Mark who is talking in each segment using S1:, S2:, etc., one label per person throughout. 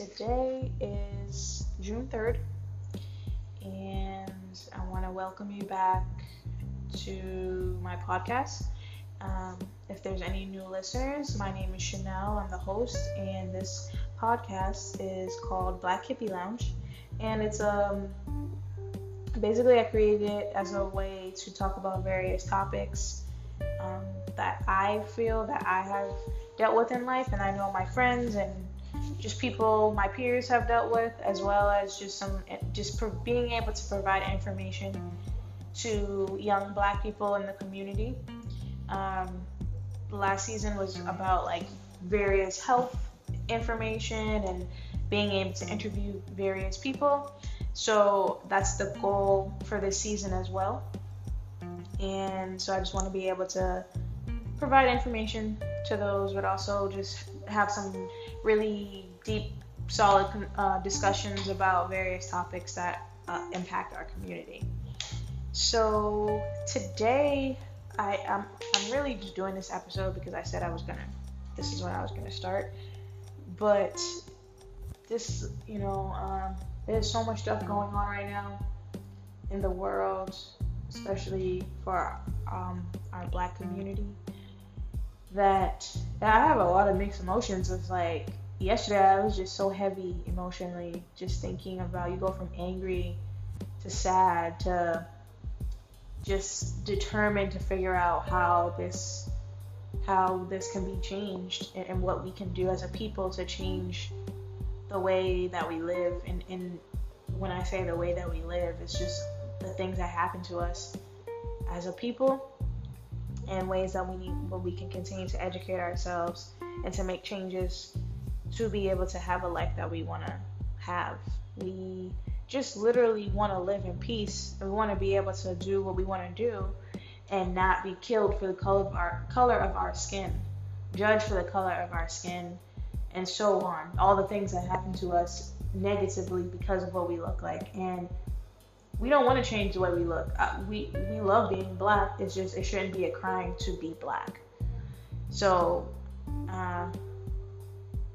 S1: Today is June 3rd, and I want to welcome you back to my podcast. Um, if there's any new listeners, my name is Chanel. I'm the host, and this podcast is called Black Hippie Lounge. And it's um basically I created it as a way to talk about various topics um, that I feel that I have dealt with in life, and I know my friends and just people my peers have dealt with, as well as just some just being able to provide information to young Black people in the community. Um, last season was about like various health information and being able to interview various people. So that's the goal for this season as well. And so I just want to be able to provide information to those, but also just have some really deep, solid uh, discussions about various topics that uh, impact our community. So today, I am I'm really just doing this episode because I said I was gonna. This is when I was gonna start, but this, you know, um, there's so much stuff going on right now in the world, especially for um, our Black community. That I have a lot of mixed emotions. It's like yesterday I was just so heavy emotionally, just thinking about you go from angry to sad to just determined to figure out how this how this can be changed and, and, what we can do as a people to change the way that we live. And, and when I say the way that we live it's just the things that happen to us as a people and ways that we need we can continue to educate ourselves and to make changes to be able to have a life that we want to have. We just literally want to live in peace. We want to be able to do what we want to do and not be killed for the color of our color of our skin judged for the color of our skin and so on. All the things that happen to us negatively because of what we look like. And we don't want to change the way we look. Uh, we we love being black. It's just it shouldn't be a crime to be black. So uh,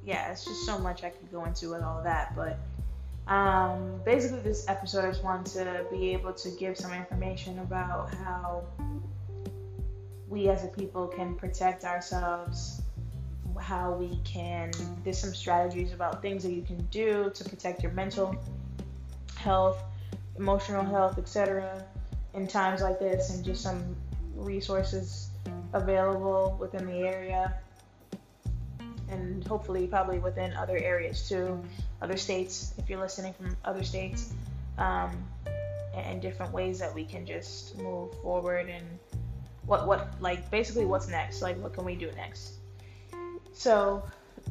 S1: yeah it's just so much i could go into with all that but um, basically, this episode I just wanted to be able to give some information about how we as a people can protect ourselves, how we can, there's some strategies about things that you can do to protect your mental health, emotional health, etc. in times like this, and just some resources available within the area and hopefully probably within other areas too, other states if you're listening from other states, um, and different ways that we can just move forward and what what like basically what's next, like what can we do next. So,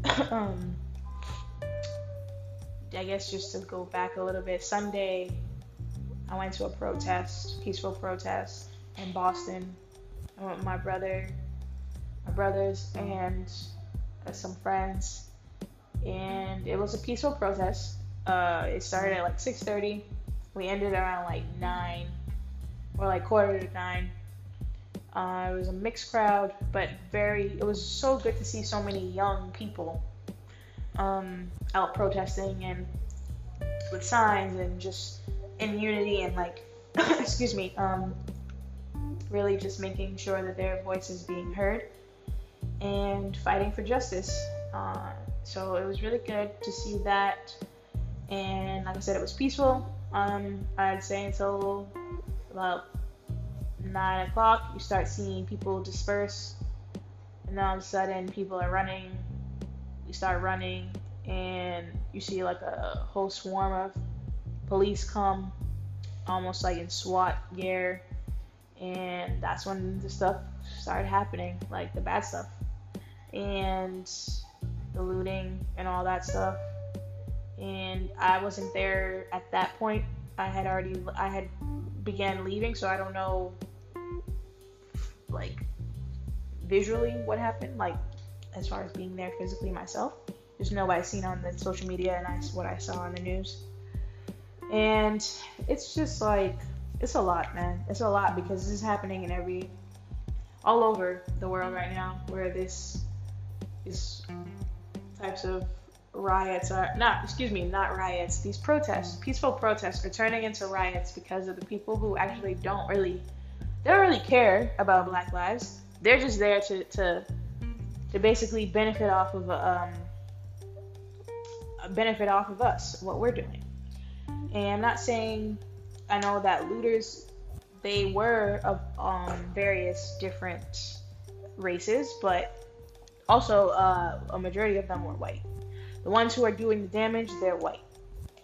S1: um, I guess just to go back a little bit, Sunday I went to a protest, peaceful protest in Boston. I went with my brother, my brothers, and some friends, and it was a peaceful protest. Uh, it started at like 6:30. We ended around like nine, or like quarter to nine. Uh, it was a mixed crowd, but very. It was so good to see so many young people um, out protesting and with signs and just in unity and like, excuse me, um, really just making sure that their voice is being heard and fighting for justice. Uh, so it was really good to see that. And like I said, it was peaceful. Um, I'd say until about nine o'clock, you start seeing people disperse, and then all of a sudden, people are running. You start running, and you see like a whole swarm of police come, almost like in SWAT gear, and that's when the stuff started happening, like the bad stuff and the looting and all that stuff. And I wasn't there at that point. I had already I had began leaving, so I don't know like visually what happened, like as far as being there physically myself. Just know what I seen on the social media and I what I saw on the news. And it's just like it's a lot, man. It's a lot because this is happening in every all over the world right now where this these types of riots are not excuse me not riots these protests peaceful protests are turning into riots because of the people who actually don't really they don't really care about black lives. They're just there to to to basically benefit off of um benefit off of us what we're doing. And i'm not saying i know that looters they were of um, various different races but also uh, a majority of them were white the ones who are doing the damage, they're white.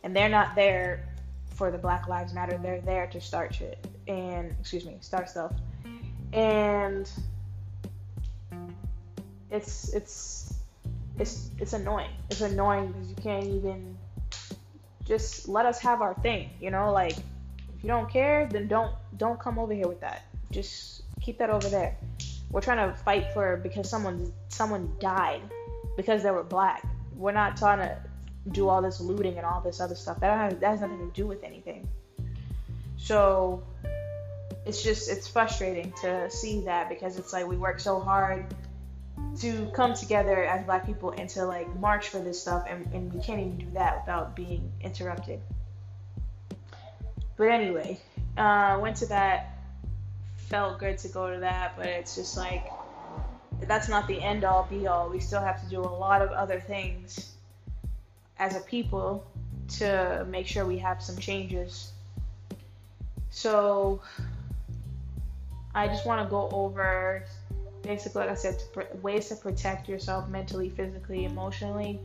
S1: And they're not there for the Black Lives Matter. They're there to start shit. And, excuse me, start stuff. And it's, it's, it's, it's annoying. It's annoying because you can't even just let us have our thing, you know? Like, if you don't care, then don't, don't come over here with that. Just keep that over there. We're trying to fight for because someone, someone died because they were black we're not trying to do all this looting and all this other stuff. That has, that has nothing to do with anything. So it's just it's frustrating to see that because it's like we work so hard to come together as black people and to like march for this stuff and, and we can't even do that without being interrupted. But anyway, uh, went to that. Felt good to go to that, but it's just like that's not the end all be all. We still have to do a lot of other things as a people to make sure we have some changes. So I just want to go over basically, like I said, ways to protect yourself mentally, physically, emotionally,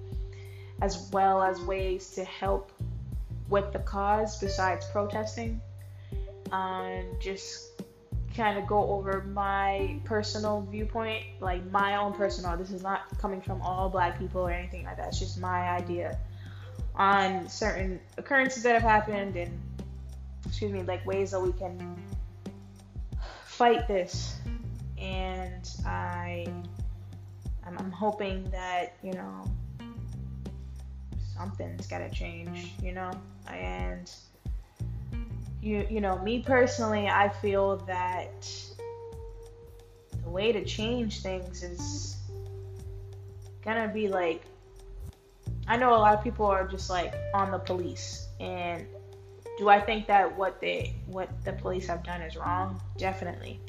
S1: as well as ways to help with the cause besides protesting. Um, just kind of go over my personal viewpoint, like my own personal. This is not coming from all black people or anything like that. It's just my idea on certain occurrences that have happened and excuse me, like ways that we can fight this. And I I'm, hoping that, you know, something's got to change, you know? And you you know me personally i feel that the way to change things is gonna be like i know a lot of people are just like on the police. And do i think that what they what the police have done is wrong? Definitely.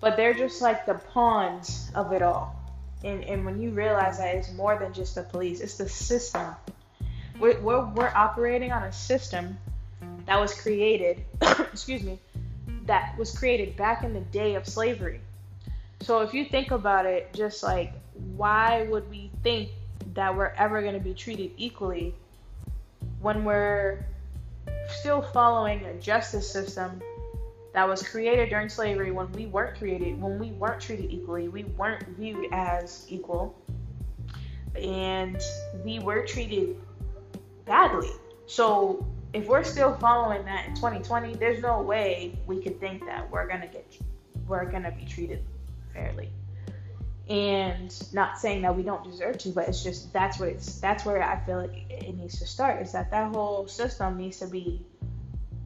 S1: But they're just like the pawns of it all. And, and when you realize that it's more than just the police it's the system. We're, we're, we're operating on a system that was created, excuse me, that was created back in the day of slavery. So if you think about it, just like why would we think that we're ever going to be treated equally when we're still following a justice system that was created during slavery when we weren't created, when we weren't treated equally, we weren't viewed as equal, and we were treated badly. So if we're still following that in 2020, there's no way we could think that we're gonna get we're gonna be treated fairly. And not saying that we don't deserve to, but it's just that's what it's that's where I feel like it needs to start. Is that that whole system needs to be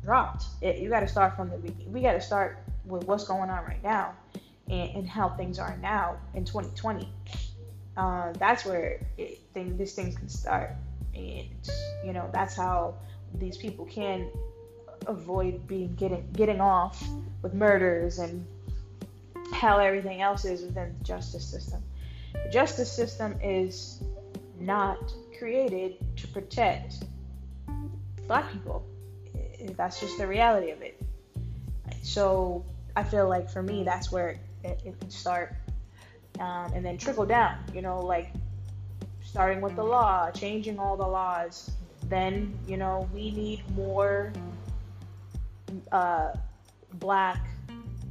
S1: dropped. It, you got to start from the beginning. We got to start with what's going on right now and, and how things are now in 2020. Uh, that's where it, thing, this thing can start, and you know that's how these people can avoid being getting getting off with murders and how everything else is within the justice system. The justice system is not created to protect black people. That's just the reality of it. So I feel like for me, that's where it, it can start, um, and then trickle down. You know, like starting with the law, changing all the laws, then you know we need more uh, black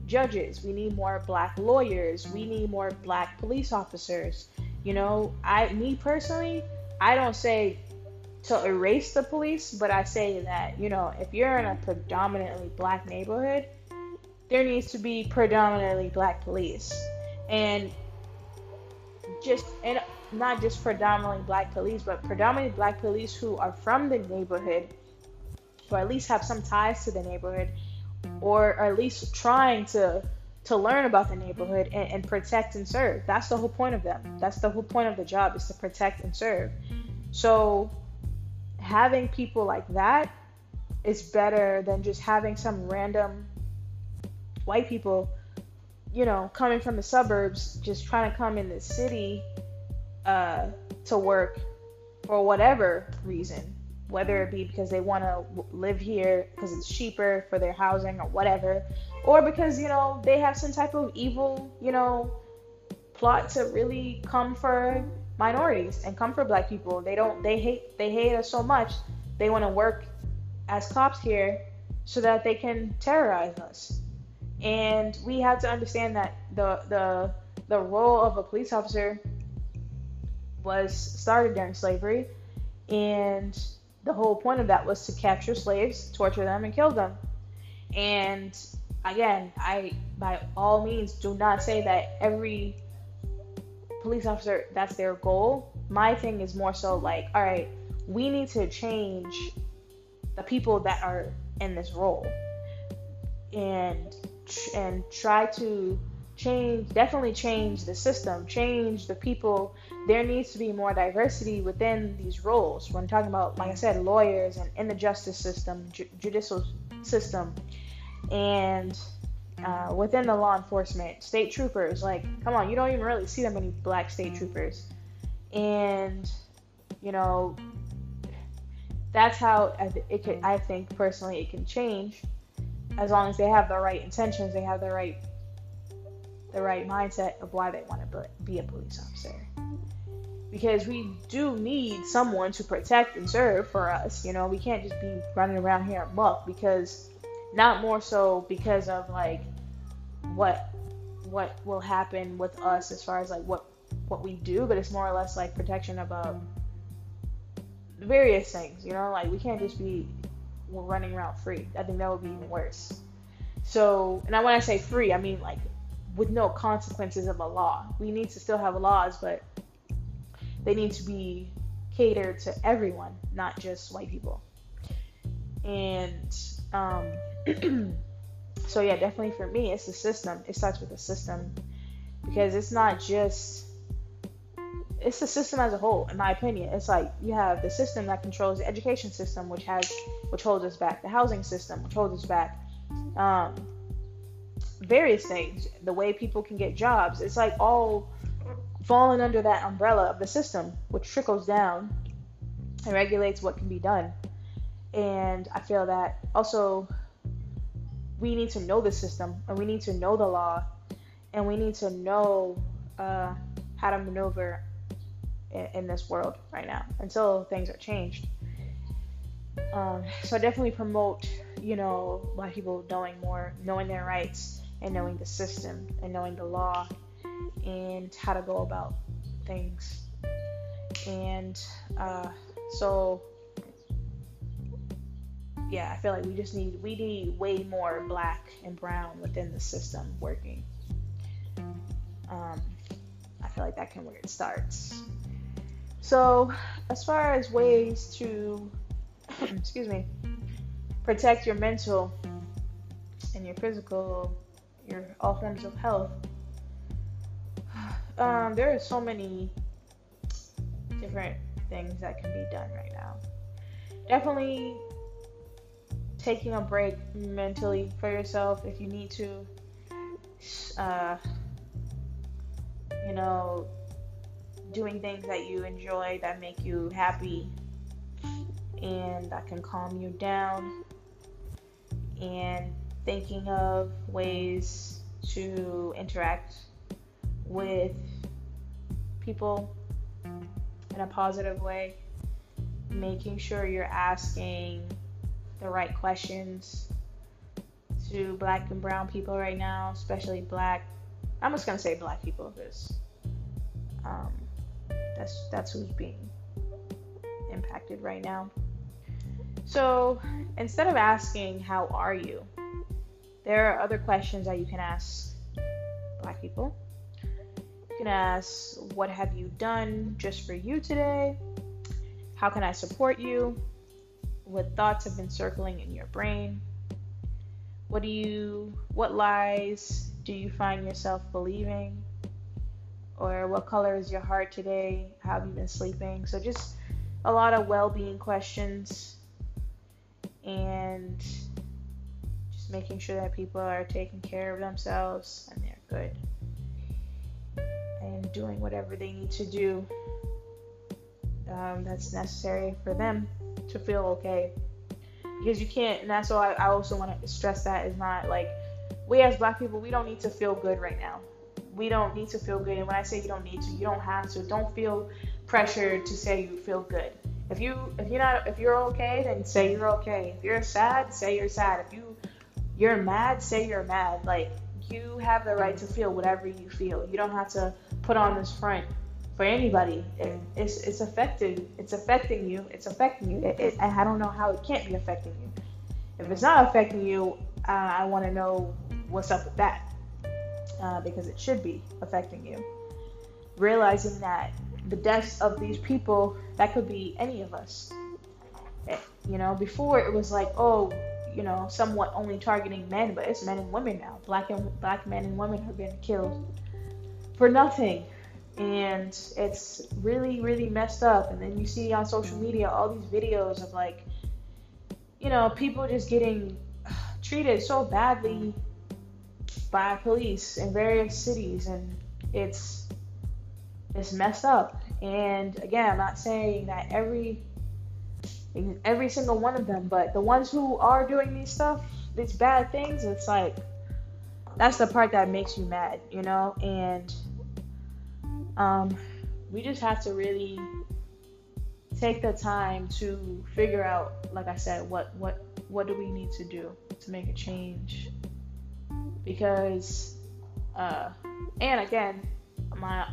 S1: judges. We need more black lawyers. We need more black police officers. You know, I me personally, I don't say to erase the police, but I say that, you know, if you're in a predominantly black neighborhood, there needs to be predominantly black police. And just and not just predominantly black police, but predominantly black police who are from the neighborhood, or at least have some ties to the neighborhood, or at least trying to to learn about the neighborhood and, and protect and serve. That's the whole point of them. That's the whole point of the job is to protect and serve. So having people like that is better than just having some random white people, you know, coming from the suburbs, just trying to come in the city uh, to work for whatever reason, whether it be because they want to live here because it's cheaper for their housing or whatever, or because you know they have some type of evil, you know, plot to really come for minorities and come for black people. They don't they hate they hate us so much. They want to work as cops here so that they can terrorize us. And we have to understand that the the the role of a police officer was started during slavery and the whole point of that was to capture slaves, torture them and kill them. And again, I by all means do not say that every police officer that's their goal. My thing is more so like, all right, we need to change the people that are in this role and and try to change definitely change the system change the people there needs to be more diversity within these roles when talking about like i said lawyers and in the justice system ju- judicial system and uh, within the law enforcement, state troopers. Like, come on, you don't even really see that many black state troopers. And, you know, that's how it could, I think personally, it can change as long as they have the right intentions, they have the right the right mindset of why they want to be a police officer. Because we do need someone to protect and serve for us. You know, we can't just be running around here muck because not more so because of like what what will happen with us as far as like what what we do, but it's more or less like protection of um, various things. You know, like we can't just be running around free. I think that would be even worse. So, and when I say free, I mean like with no consequences of a law. We need to still have laws, but they need to be catered to everyone, not just white people. And um, so yeah, definitely for me, it's the system. It starts with the system because it's not just it's the system as a whole, in my opinion. It's like you have the system that controls the education system, which has which holds us back, the housing system, which holds us back, um, various things, the way people can get jobs. It's like all falling under that umbrella of the system, which trickles down and regulates what can be done. And I feel that also we need to know the system and we need to know the law and we need to know uh, how to maneuver in, in, this world right now until things are changed. Um, so I definitely promote, you know, black people knowing more, knowing their rights, and knowing the system, and knowing the law, and how to go about things. And uh, so yeah, I feel like we just need we need way more black and brown within the system working. Um, I feel like that can where it starts. So, as far as ways to, excuse me, protect your mental and your physical, your all forms of health, um, there are so many different things that can be done right now. Definitely taking a break mentally for yourself if you need to. Uh, you know, doing things that you enjoy that make you happy and that can calm you down. And thinking of ways to interact with people in a positive way. Making sure you're asking the right questions to black and brown people right now, especially black. I'm just gonna say black people because um, That's that's who's being impacted right now. So instead of asking how are you, there are other questions that you can ask black people. You can ask what have you done just for you today? How can I support you? What thoughts have been circling in your brain? What do you what lies do you find yourself believing? Or what color is your heart today? How have you been sleeping? So just a lot of well-being questions and making sure that people are taking care of themselves and they're good. And doing whatever they need to do um, that's necessary for them to feel okay. Because you can't and that's why I also want to stress that is not like we as black people we don't need to feel good right now. We don't need to feel good and when I say you don't need to you don't have to. Don't feel pressured to say you feel good. If you if you're not if you're okay then say you're okay. If you're sad say you're sad. If you you're mad say you're mad like you have the right to feel whatever you feel you don't have to put on this front for anybody. It, it's it's affected. It's affecting you. It's affecting you. It, it, I don't know how it can't be affecting you. If it's not affecting you, uh, I want to know what's up with that uh, because it should be affecting you. Realizing that the deaths of these people that could be any of us. Eh, you know, before it was like, oh, you know, somewhat only targeting men, but it's men and women now. Black and black men and women are being killed for nothing. And it's really really messed up. And then you see on social media all these videos of like you know people just getting treated so badly by police in various cities. And it's it's messed up. And again i'm not saying that every every single one of them but the ones who are doing these stuff these bad things it's like that's the part that makes you mad you know and um, we just have to really take the time to figure out, like I said, what what what do we need to do to make a change? Because, uh, and again, my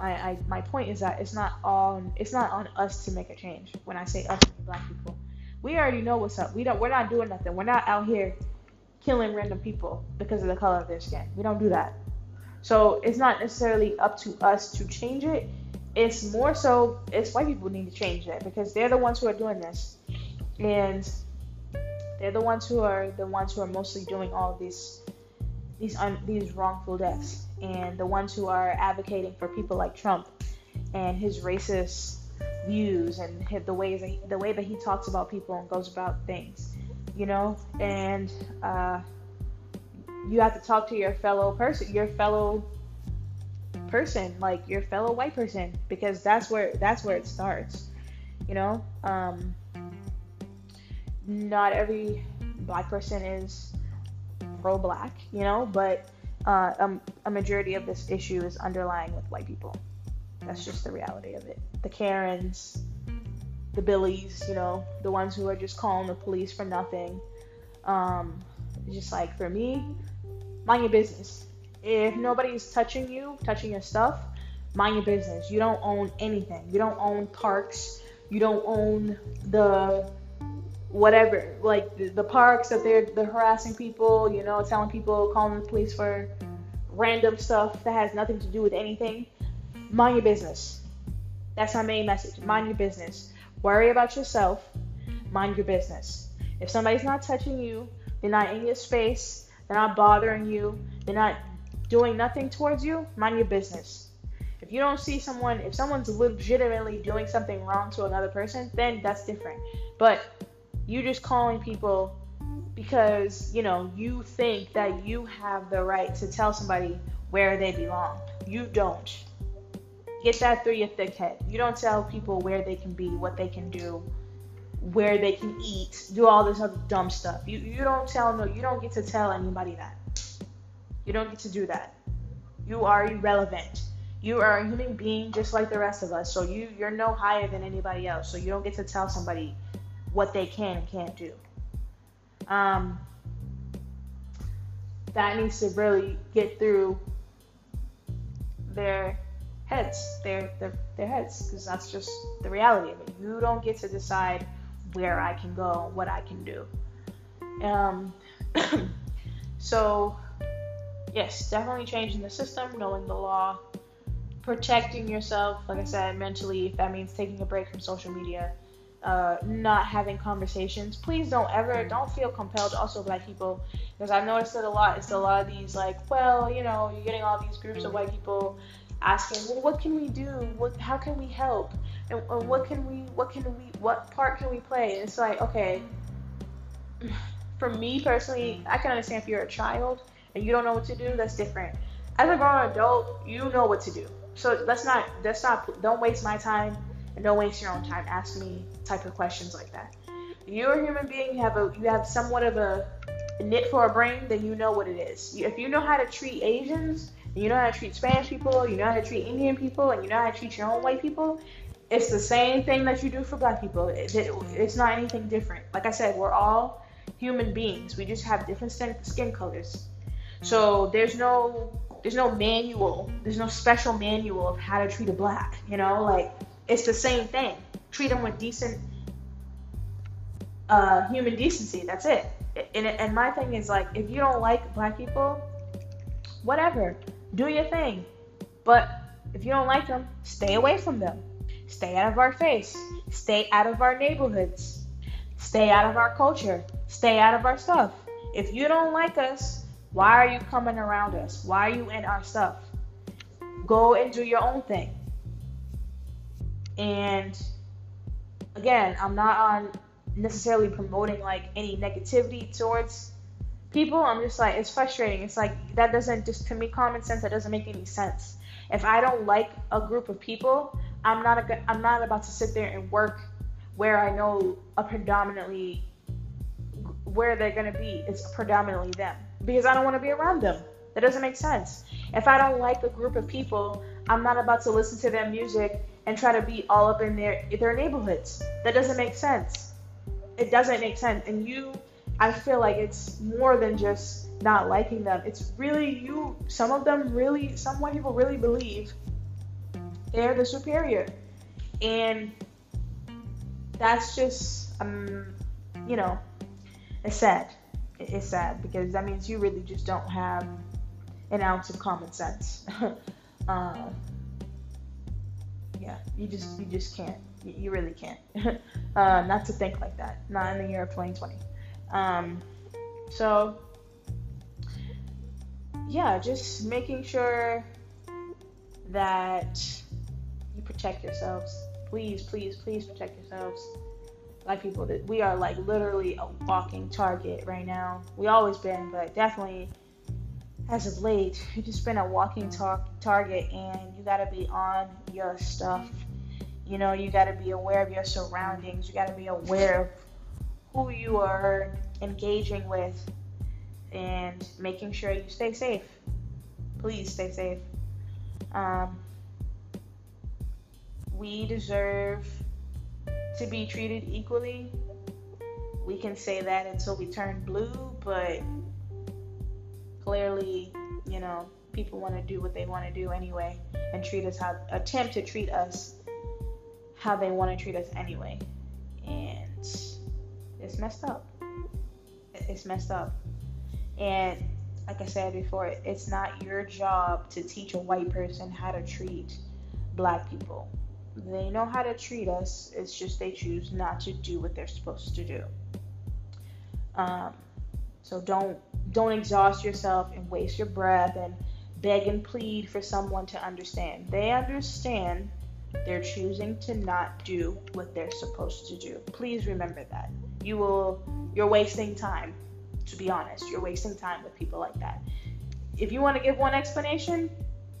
S1: my I, my point is that it's not on it's not on us to make a change. When I say us, black people, we already know what's up. We don't we're not doing nothing. We're not out here killing random people because of the color of their skin. We don't do that. So it's not necessarily up to us to change it. It's more so it's white people need to change it because they're the ones who are doing this, and they're the ones who are the ones who are mostly doing all these these un, these wrongful deaths, and the ones who are advocating for people like Trump and his racist views and the ways that, the way that he talks about people and goes about things, you know, and. Uh, you have to talk to your fellow person, your fellow person, like your fellow white person, because that's where that's where it starts. You know, um, not every black person is pro-black, you know, but uh, um, a majority of this issue is underlying with white people. That's just the reality of it. The Karens, the Billies, you know, the ones who are just calling the police for nothing. Um, just like for me, mind your business. If nobody's touching you, touching your stuff, mind your business. You don't own anything. You don't own parks. You don't own the whatever, like the, the parks that they're they're harassing people. You know, telling people, calling the police for random stuff that has nothing to do with anything. Mind your business. That's my main message. Mind your business. Worry about yourself. Mind your business. If somebody's not touching you, they're not in your space, they're not bothering you. They're not doing nothing towards you. Mind your business. If you don't see someone, if someone's legitimately doing something wrong to another person, then that's different. But you just calling people because, you know, you think that you have the right to tell somebody where they belong. You don't. Get that through your thick head. You don't tell people where they can be, what they can do, where they can eat, do all this other dumb stuff. You you don't tell no, you don't get to tell anybody that. You don't get to do that. You are irrelevant. You are a human being just like the rest of us. So you you're no higher than anybody else. So you don't get to tell somebody what they can and can't do. Um, that needs to really get through their heads. They're they're, they're heads because that's just the reality of it. You don't get to decide where I can go, what I can do. Um, so yes, definitely changing the system, knowing the law, protecting yourself. Like I said, mentally, if that means taking a break from social media. Uh, not having conversations. Please don't ever, don't feel compelled. Also, black people, because I've noticed it a lot. It's a lot of these like, well, you know, you're getting all these groups of white people asking, well, what can we do? What, how can we help? And, what can we, what can we, what part can we play? And it's like, okay, for me personally, I can understand if you're a child and you don't know what to do. That's different. As a grown adult, you know what to do. So let's not, let's not, don't waste my time and don't waste your own time. Ask me type of questions like that. You're a human being. You have a, you have somewhat of a knit for a brain. Then you know what it is. If you know how to treat Asians you know how to treat Spanish people, you know how to treat Indian people, and you know how to treat your own white people, it's the same thing that you do for black people. It, it, mm-hmm. it's not anything different. Like I said, we're all human beings. We just have different skin, skin colors. So there's no there's no manual. There's no special manual of how to treat a black. You know, like it's the same thing. Treat them with decent uh, human decency. That's it. And, and my thing is like, if you don't like black people, whatever do your thing. But if you don't like them, stay away from them. Stay out of our face. Stay out of our neighborhoods. Stay out of our culture. Stay out of our stuff. If you don't like us, why are you coming around us? Why are you in our stuff? Go and do your own thing. And again, I'm not on necessarily promoting like any negativity towards people. I'm just like it's frustrating. It's like that doesn't just to me common sense that doesn't make any sense. If i don't like a group of people i'm not a, i'm not about to sit there and work where i know a predominantly where they're going to be. Is predominantly them. Because i don't want to be around them. That doesn't make sense. If i don't like a group of people i'm not about to listen to their music and try to be all up in their their neighborhoods that doesn't make sense it doesn't make sense and you I feel like it's more than just not liking them. It's really you. Some of them really, some white people really believe they're the superior, and that's just, um, you know, it's sad. It's sad because that means you really just don't have an ounce of common sense. uh, yeah, you just you just can't. You really can't. uh, not to think like that. Not in the year of 2020. Um, so, yeah, just making sure that you protect yourselves. Please, please, please protect yourselves. Like people that we are like literally a walking target right now. We always been, but definitely as of late, you've just been a walking tar- target, and you gotta be on your stuff. You know, you gotta be aware of your surroundings. You gotta be aware of who you are engaging with and making sure you stay safe. Please stay safe. Um, we deserve to be treated equally. We can say that until we turn blue, but clearly, you know, people want to do what they want to do anyway and treat us how attempt to treat us how they want to treat us anyway. And it's messed up. It's messed up. And like I said before, it's not your job to teach a white person how to treat black people. They know how to treat us. It's just they choose not to do what they're supposed to do. Um, so don't don't exhaust yourself and waste your breath and beg and plead for someone to understand. They understand. They're choosing to not do what they're supposed to do. Please remember that you will you're wasting time to be honest you're wasting time with people like that if you want to give one explanation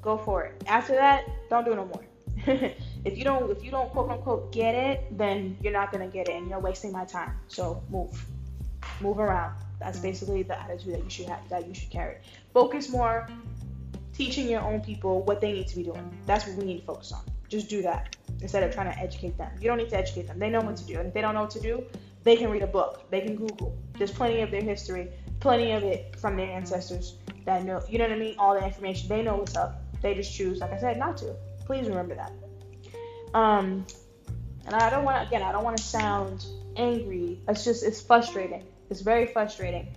S1: go for it after that don't do no more if you don't if you don't quote unquote get it then you're not gonna get it and you're wasting my time so move move around that's basically the attitude that you should have that you should carry focus more teaching your own people what they need to be doing that's what we need to focus on just do that instead of trying to educate them you don't need to educate them they know what to do and if they don't know what to do they can read a book. They can Google. There's plenty of their history, plenty of it from their ancestors that know, you know what I mean? All the information. They know what's up. They just choose, like I said, not to. Please remember that. Um, and I don't want to, again, I don't want to sound angry. It's just it's frustrating. It's very frustrating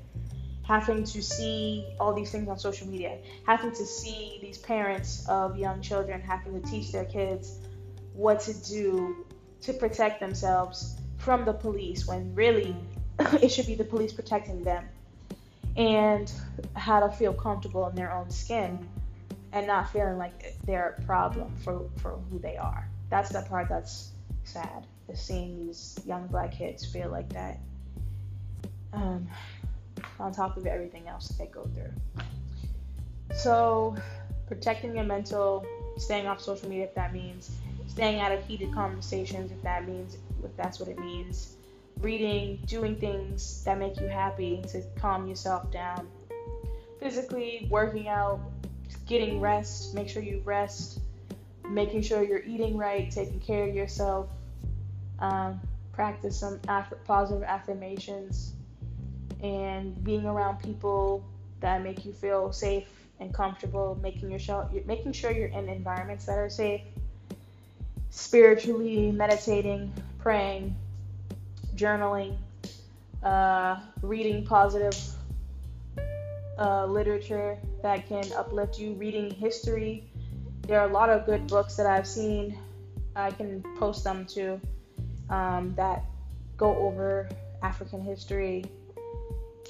S1: having to see all these things on social media, having to see these parents of young children having to teach their kids what to do to protect themselves from the police when really it should be the police protecting them and how to feel comfortable in their own skin and not feeling like they're a problem for, for who they are. That's the part that's sad, is seeing these young black kids feel like that. Um, on top of everything else that they go through. So, protecting your mental, staying off social media if that means, staying out of heated conversations if that means, if that's what it means, reading, doing things that make you happy to calm yourself down, physically working out, getting rest, make sure you rest, making sure you're eating right, taking care of yourself, um, practice some aff- positive affirmations, and being around people that make you feel safe and comfortable, making your making sure you're in environments that are safe, spiritually meditating, praying, journaling, uh, reading positive uh, literature that can uplift you, reading history. There are a lot of good books that I've seen. I can post them too um, that go over African history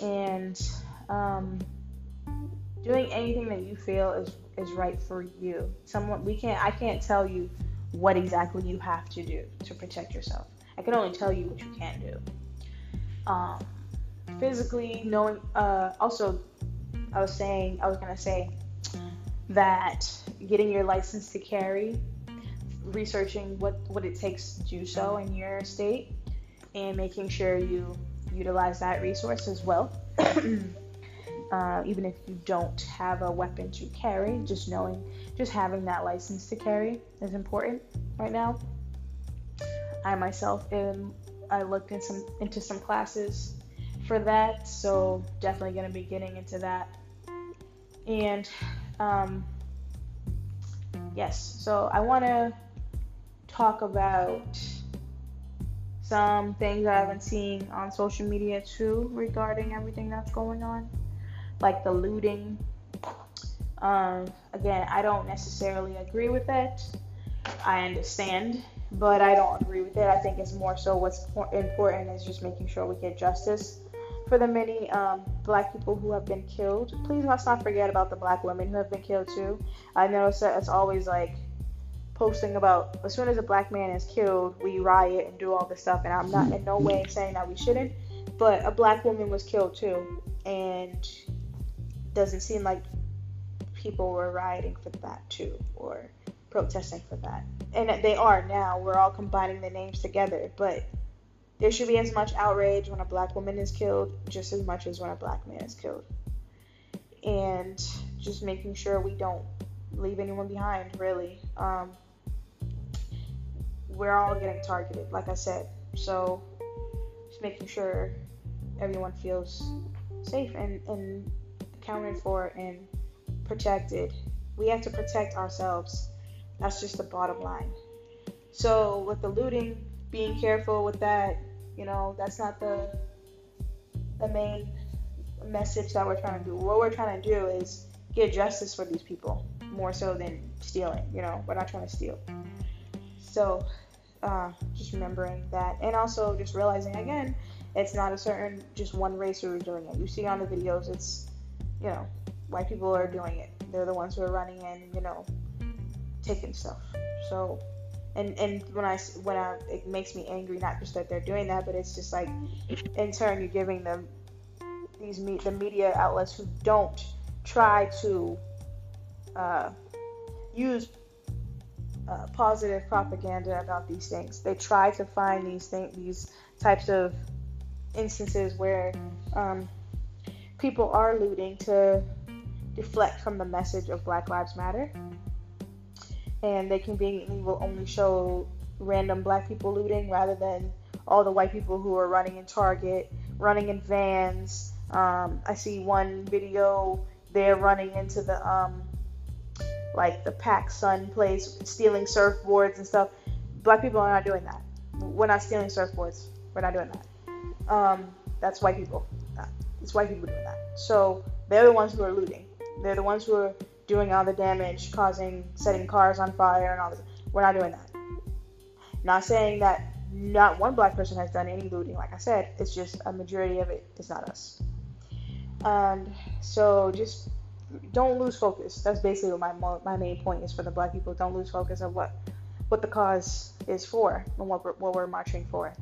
S1: and um, doing anything that you feel is is right for you. Someone we can't I can't tell you what exactly you have to do to protect yourself. I can only tell you what you can do. Um, physically knowing. Uh, also, I was saying I was gonna say that getting your license to carry, researching what what it takes to do so in your state, and making sure you utilize that resource as well. uh, even if you don't have a weapon to carry, just knowing, just having that license to carry is important right now. I myself am. I looked in some into some classes for that, so definitely going to be getting into that. And um, yes, so I want to talk about some things I've been seeing on social media too regarding everything that's going on, like the looting. Um, again, I don't necessarily agree with it. I understand, but I don't agree with it. I think it's more so what's important is just making sure we get justice for the many um, black people who have been killed. Please let's not forget about the black women who have been killed too. I know it's, it's always like posting about as soon as a black man is killed, we riot and do all this stuff. And I'm not in no way saying that we shouldn't, but a black woman was killed too, and doesn't seem like people were rioting for that too or protesting for that. And they are now. We're all combining the names together, but there should be as much outrage when a black woman is killed just as much as when a black man is killed. And just making sure we don't leave anyone behind, really. Um, we're all getting targeted, like I said. So just making sure everyone feels safe and, and accounted for and protected. We have to protect ourselves. That's just the bottom line. So with the looting, being careful with that, you know, that's not the the main message that we're trying to do. What we're trying to do is get justice for these people more so than stealing. You know, we're not trying to steal. So uh, just remembering that, and also just realizing again, it's not a certain just one race who is doing it. You see on the videos, it's you know, white people are doing it. They're the ones who are running in, you know, taking stuff. So, and and when I when I it makes me angry, not just that they're doing that, but it's just like in turn you're giving them these me- the media outlets who don't try to uh, use uh, positive propaganda about these things. They try to find these things, these types of instances where um, people are looting to deflect from the message of Black Lives Matter, and they conveniently will only show random Black people looting rather than all the white people who are running in Target, running in vans. Um, I see one video they're running into the um, like the PacSun place, stealing surfboards and stuff. Black people are not doing that. We're not stealing surfboards. We're not doing that. Um, that's white people. It's white people doing that. So they're the ones who are looting. They're the ones who are doing all the damage, causing, setting cars on fire and all this. We're not doing that. Not saying that not one black person has done any looting. Like I said, it's just a majority of it is not us. And so just don't lose focus. That's basically what my my main point is for the black people. Don't lose focus of what what the cause is for and what we're, what we're marching for.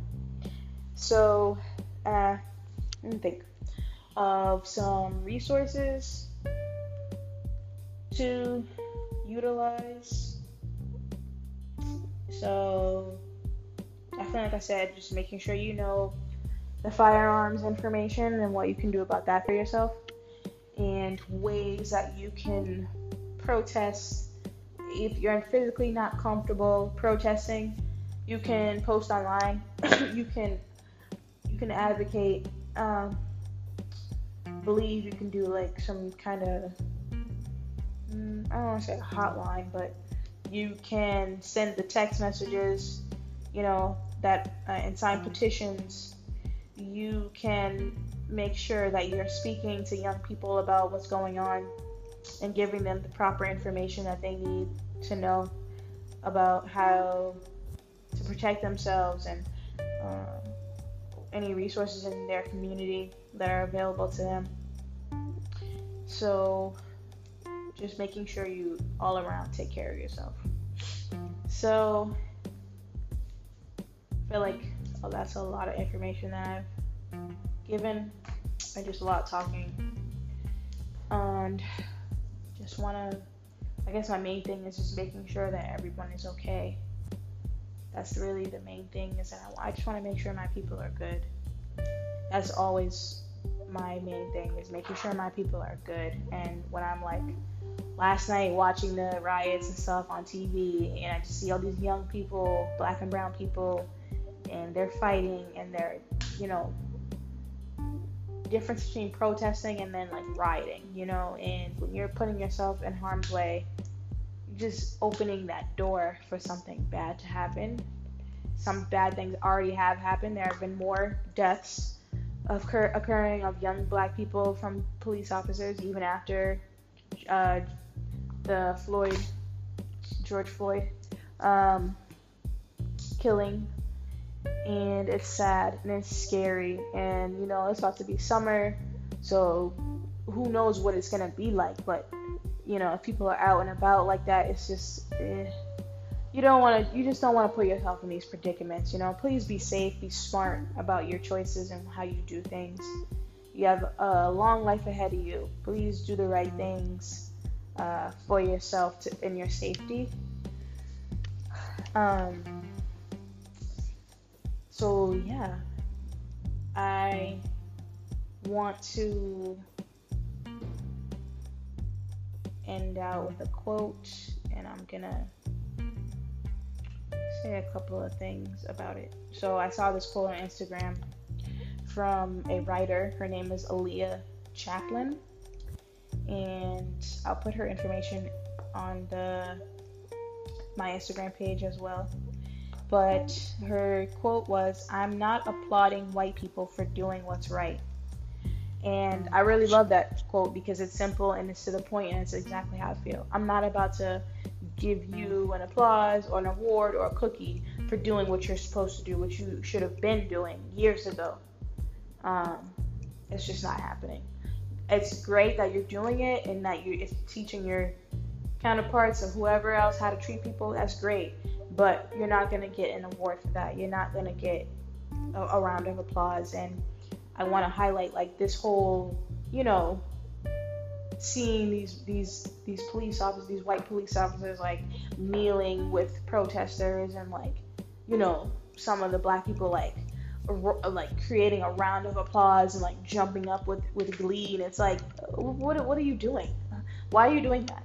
S1: So, uh, let me think of some resources to utilize. So, I feel like I said, just making sure you know the firearms information and what you can do about that for yourself, and ways that you can protest if you're physically not comfortable protesting. You can post online. you can you can advocate. Um, believe you can do like some kind of mm, I don't want to say a hotline, but you can send the text messages, you know, that uh, and sign petitions. You can make sure that you're speaking to young people about what's going on and giving them the proper information that they need to know about how to protect themselves and uh, any resources in their community that are available to them. So, just making sure you all around take care of yourself. So, I feel like oh, that's a lot of information that I've given. I just a lot talking, and just want to. I guess my main thing is just making sure that everyone is okay. That's really the main thing. Is that I, I just want to make sure my people are good. As always my main thing is making sure my people are good. And when I'm like last night watching the riots and stuff on TV, and I just see all these young people, black and brown people, and they're fighting and they're, you know, difference between protesting and then like rioting, you know, and when you're putting yourself in harm's way, just opening that door for something bad to happen. Some bad things already have happened. There have been more deaths of occur- occurring of young black people from police officers even after uh, the Floyd, George Floyd um, killing. And it's sad and it's scary. And, you know, it's about to be summer. So who knows what it's to be like. But, you know, if people are out and about like that, it's just. Eh you don't want to you just don't want to put yourself in these predicaments you know please be safe be smart about your choices and how you do things you have a long life ahead of you please do the right things uh, for yourself to, in your safety um, so yeah i want to end out with a quote and i'm gonna say a couple of things about it. So I saw this quote on Instagram from a writer. Her name is Aaliyah Chaplin, and I'll put her information on the my Instagram page as well. But her quote was, "I'm not applauding white people for doing what's right." And I really love that quote because it's simple and it's to the point and it's exactly how I feel. I'm not about to give you an applause or an award or a cookie for doing what you're supposed to do, what you should have been doing years ago. Um, it's just not happening. It's great that you're doing it and that you're teaching your counterparts and whoever else how to treat people. That's great, but you're not gonna get an award for that. You're not gonna get a, a round of applause. And I want to highlight like this whole, you know, seeing these these these police officers, these white police officers, like kneeling with protesters and like, you know, some of the black people like like creating a round of applause and like jumping up with with glee and it's like what what are you doing why are you doing that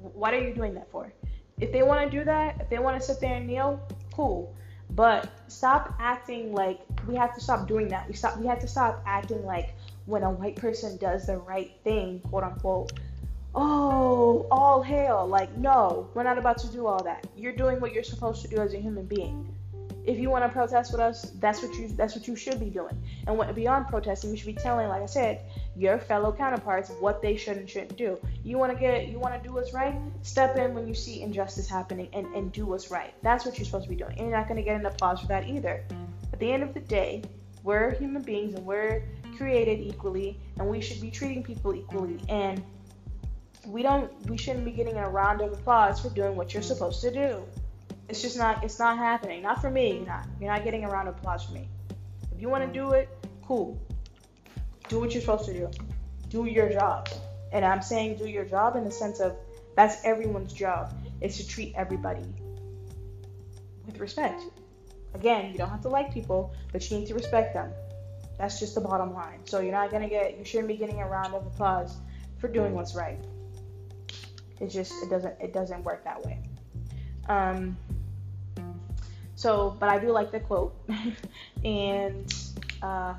S1: what are you doing that for if they want to do that if they want to sit there and kneel cool but stop acting like we have to stop doing that we stop we have to stop acting like when a white person does the right thing, quote unquote, oh, all hail. Like, no, we're not about to do all that. You're doing what you're supposed to do as a human being. If you want to protest with us, that's what you that's what you should be doing. And what, beyond protesting, you should be telling, like I said, your fellow counterparts what they should and shouldn't do. You want to get you want to do what's right. Step in when you see injustice happening and and do what's right. That's what you're supposed to be doing. And you're not going to get an applause for that either. At the end of the day, we're human beings and we're created equally, and we should be treating people equally. And we don't we shouldn't be getting a round of applause for doing what you're supposed to do. It's just not it's not happening. Not for me. Mm-hmm. You're not you're not getting a round of applause for me. If you want to mm-hmm. do it, cool. Do what you're supposed to do. Do your job. And I'm saying do your job in the sense of that's everyone's job is to treat everybody with respect. Again, you don't have to like people, but you need to respect them. That's just the bottom line. So you're not gonna get you shouldn't be getting a round of applause for doing mm-hmm. what's right. It just it doesn't it doesn't work that way. Um, so, but I do like the quote, and uh,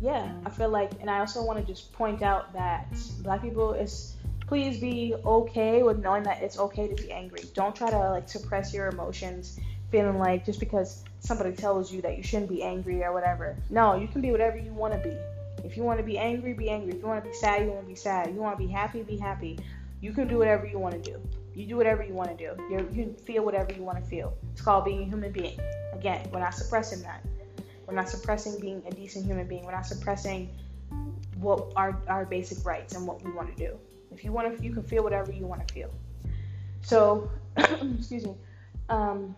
S1: yeah, I feel like, and I also want to just point out that Black people is please be okay with knowing that it's okay to be angry. Don't try to like suppress your emotions, feeling like just because somebody tells you that you shouldn't be angry or whatever. No, you can be whatever you want to be. If you want to be angry, be angry. If you want to be sad, you want to be sad. You want to be happy, be happy. You can do whatever you want to do. You do whatever you want to do. You're, you feel whatever you want to feel. It's called being a human being. Again, we're not suppressing that. We're not suppressing being a decent human being. We're not suppressing what our, our basic rights and what we want to do. If you want to, you can feel whatever you want to feel. So, excuse me. Um,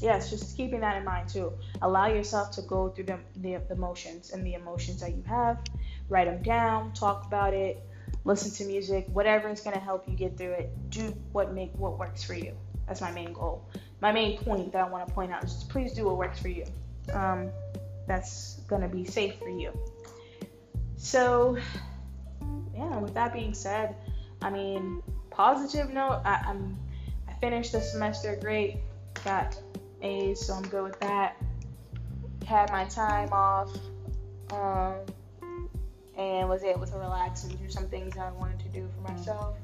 S1: yes, just keeping that in mind too. Allow yourself to go through the, the, the motions and the emotions that you have. Write them down. Talk about it listen to music, whatever is going to help you get through it. Do what make what works for you. That's my main goal. My main point that I want to point out is please do what works for you. Um, that's going to be safe for you. So, yeah. With that being said, I mean, positive note. I, I'm I finished the semester great. Got A's, so I'm good with that. Had my time off. Um, and was able to relax and do some things that I wanted to do for mm-hmm. myself.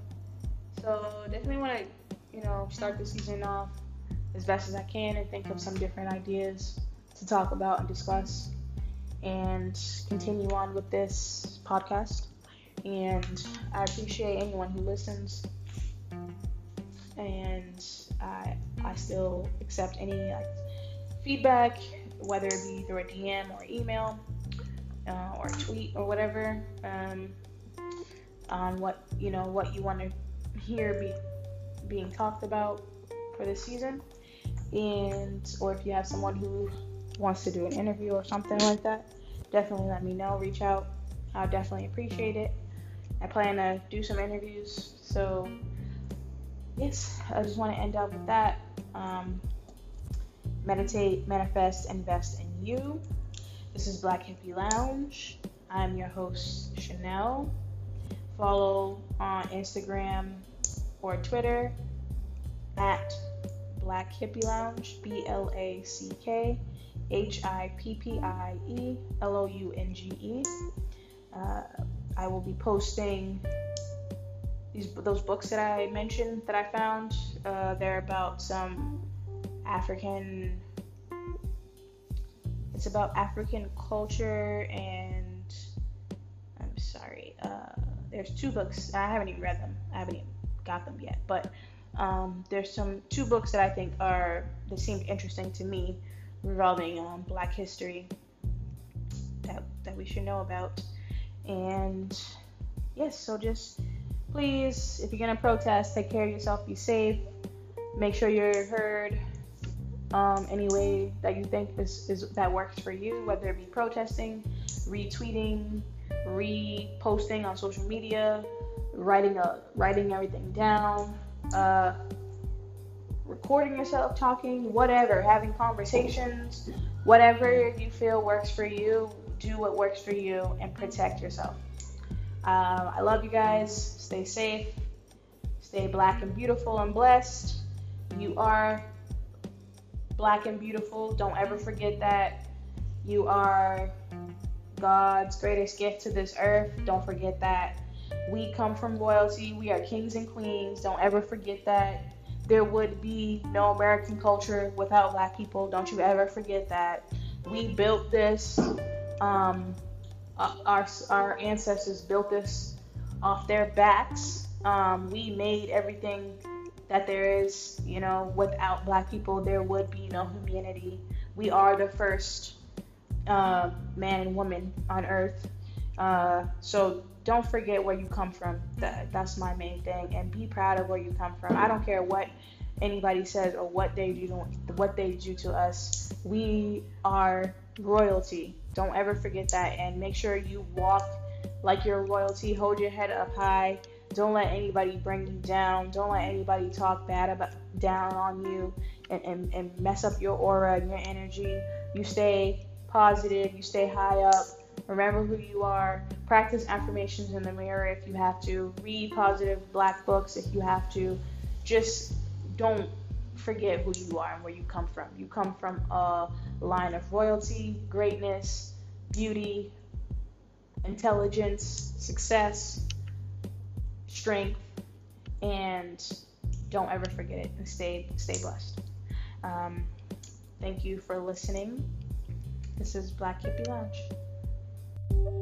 S1: So definitely want to, you know, start the season off as best as I can and think of some mm-hmm. different ideas to talk about and discuss and continue on with this podcast. And I appreciate anyone who listens. And I I still accept any like, feedback, whether it be through a DM or email uh, or tweet or whatever um, on what you know what you want to hear be being talked about for this season, and or if you have someone who wants to do an interview or something like that, definitely let me know. Reach out. I'll definitely appreciate it. I plan to do some interviews, so yes, I just want to end up with that. Um, meditate, manifest, invest in you. This is Black Hippie Lounge. I'm your host, Chanel. Follow on Instagram or Twitter at Black Hippie Lounge, B L A C K H I P P I E L O U N G E. Uh, will be posting these those books that I mentioned that I found. Uh, they're about some African it's about African culture and I'm sorry. Uh, there's two books. I haven't even read them. I haven't even got them yet. But um, there's some two books that I think are that seemed interesting to me revolving um, Black history that that we should know about. And yes, so just please, if you're gonna protest, take care of yourself. Be safe. Make sure you're heard um, any way that you think is, is that works for you, whether it be protesting, retweeting, reposting on social media, writing a writing everything down, uh, recording yourself talking, whatever, having conversations, whatever you feel works for you, do what works for you and protect yourself. Um, I love you guys. Stay safe. Stay black and beautiful and blessed. You are black and beautiful. Don't ever forget that. You are God's greatest gift to this earth. Don't forget that. We come from royalty. We are kings and queens. Don't ever forget that. There would be no American culture without black people. Don't you ever forget that. We built this. Um, our, our ancestors built this off their backs. Um, we made everything that there is, you know, without black people, there would be no humanity. We are the first uh, man and woman on earth. Uh, so don't forget where you come from. That, that's my main thing. And be proud of where you come from. I don't care what anybody says or what they do what they do to us. We are royalty. Don't ever forget that and make sure you walk like you're royalty. Hold your head up high. Don't let anybody bring you down. Don't let anybody talk bad about down on you and, and, and mess up your aura and your energy. You stay positive, you stay high up. Remember who you are. Practice affirmations in the mirror if you have to. Read positive black books if you have to. Just don't forget who you are and where you come from. You come from a line of royalty, greatness, beauty, intelligence, success, strength, and don't ever forget it and stay stay blessed. Um, thank you for listening. This is Black Hippie Lounge.